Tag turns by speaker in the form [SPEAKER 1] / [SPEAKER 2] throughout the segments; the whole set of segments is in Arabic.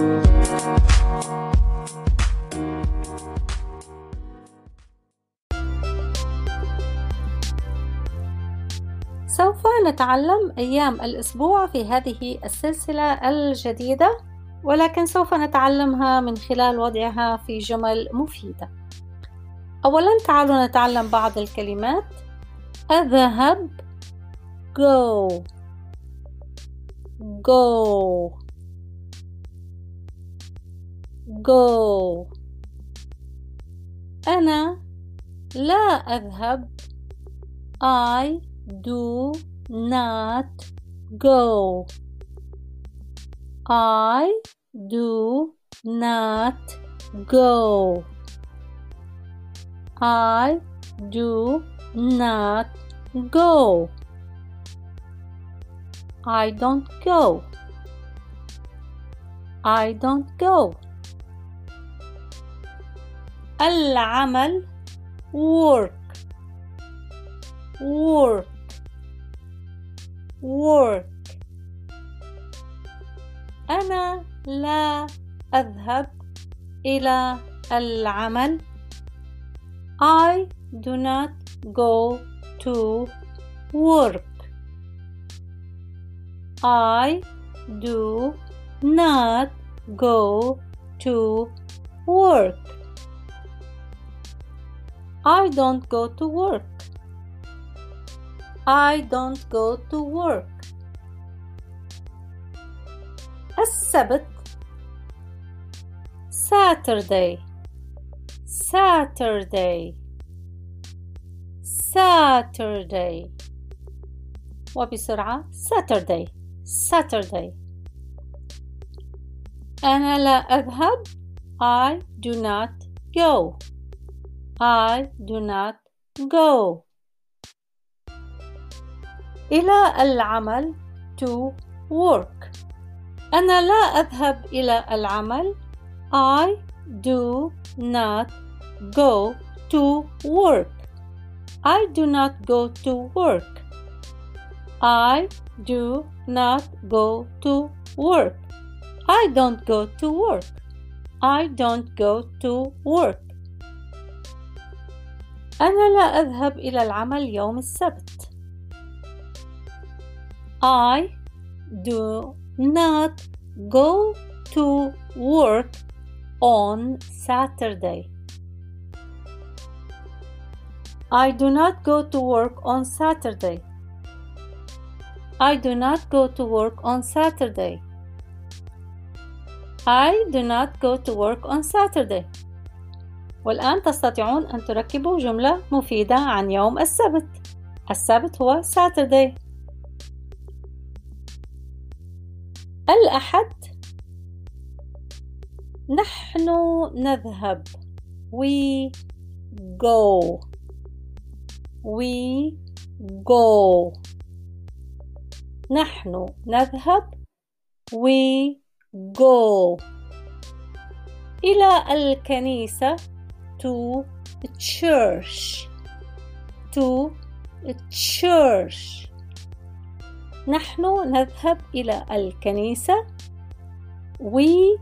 [SPEAKER 1] سوف نتعلم أيام الأسبوع في هذه السلسلة الجديدة ولكن سوف نتعلمها من خلال وضعها في جمل مفيدة. أولا تعالوا نتعلم بعض الكلمات. أذهب go go. go أنا لا أذهب I do not go I do not go I do not go I don't go I don't go العمل work work work أنا لا أذهب إلى العمل I do not go to work I do not go to work I don't go to work I don't go to work السبت Saturday Saturday Saturday وبسرعة Saturday Saturday أنا لا أذهب I do not go I do not go إلى العمل to work أنا لا أذهب إلى العمل I do not go to work I do not go to work I do not go to work I don't go to work I don't go to work أنا لا أذهب إلى العمل يوم السبت I do not go to work on Saturday. I do not go to work on Saturday. I do not go to work on Saturday. I do not go to work on Saturday. والآن تستطيعون أن تركبوا جملة مفيدة عن يوم السبت. السبت هو Saturday. الأحد. نحن نذهب. We go. We go. نحن نذهب. We go. إلى الكنيسة. To church to church نحن نذهب إلى الكنيسة we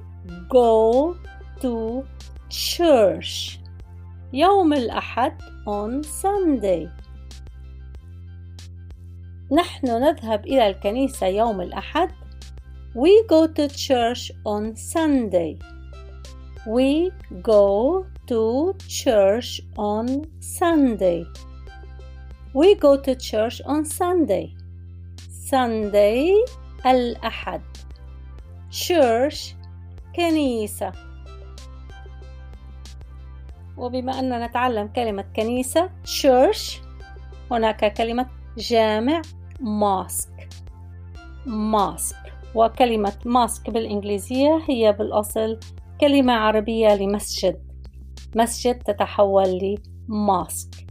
[SPEAKER 1] go to church يوم الأحد on Sunday نحن نذهب إلى الكنيسة يوم الأحد We go to church on Sunday. We go to church on Sunday. We go to church on Sunday. Sunday الأحد. Church كنيسة. وبما أننا نتعلم كلمة كنيسة church هناك كلمة جامع mosque mosque وكلمة mosque بالإنجليزية هي بالأصل كلمة عربية لمسجد. مسجد تتحول لماسك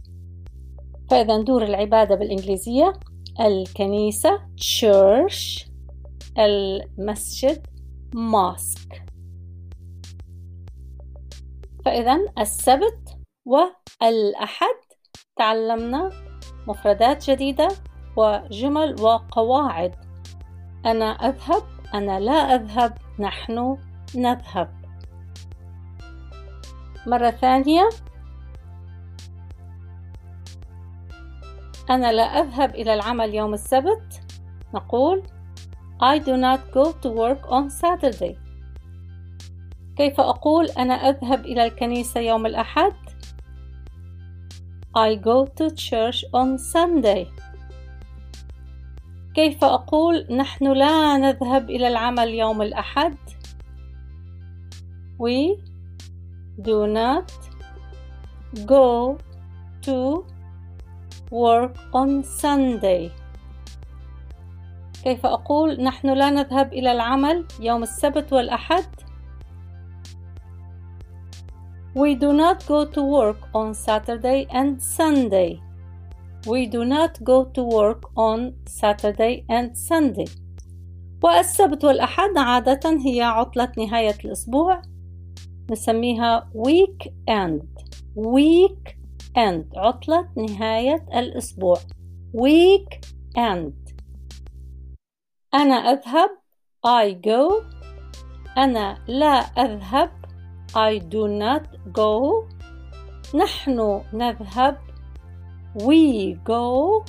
[SPEAKER 1] فإذا ندور العبادة بالإنجليزية. الكنيسة church. المسجد mosque. فإذا السبت والأحد تعلمنا مفردات جديدة وجمل وقواعد. أنا أذهب أنا لا أذهب نحن نذهب. مرة ثانية. أنا لا أذهب إلى العمل يوم السبت. نقول I do not go to work on Saturday. كيف أقول أنا أذهب إلى الكنيسة يوم الأحد؟ I go to church on Sunday. كيف أقول نحن لا نذهب إلى العمل يوم الأحد؟ We do not go to work on Sunday كيف أقول نحن لا نذهب إلى العمل يوم السبت والأحد We do not go to work on Saturday and Sunday. We do not go to work on Saturday and Sunday. والسبت والأحد عادة هي عطلة نهاية الأسبوع نسميها weekend weekend عطلة نهاية الأسبوع. Weekend أنا أذهب. I go. أنا لا أذهب. I do not go. نحن نذهب. We go.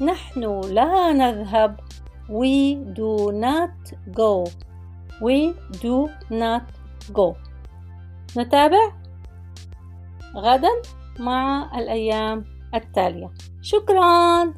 [SPEAKER 1] نحن لا نذهب. We do not go. We do not go. نتابع غدا مع الأيام التالية. شكراً.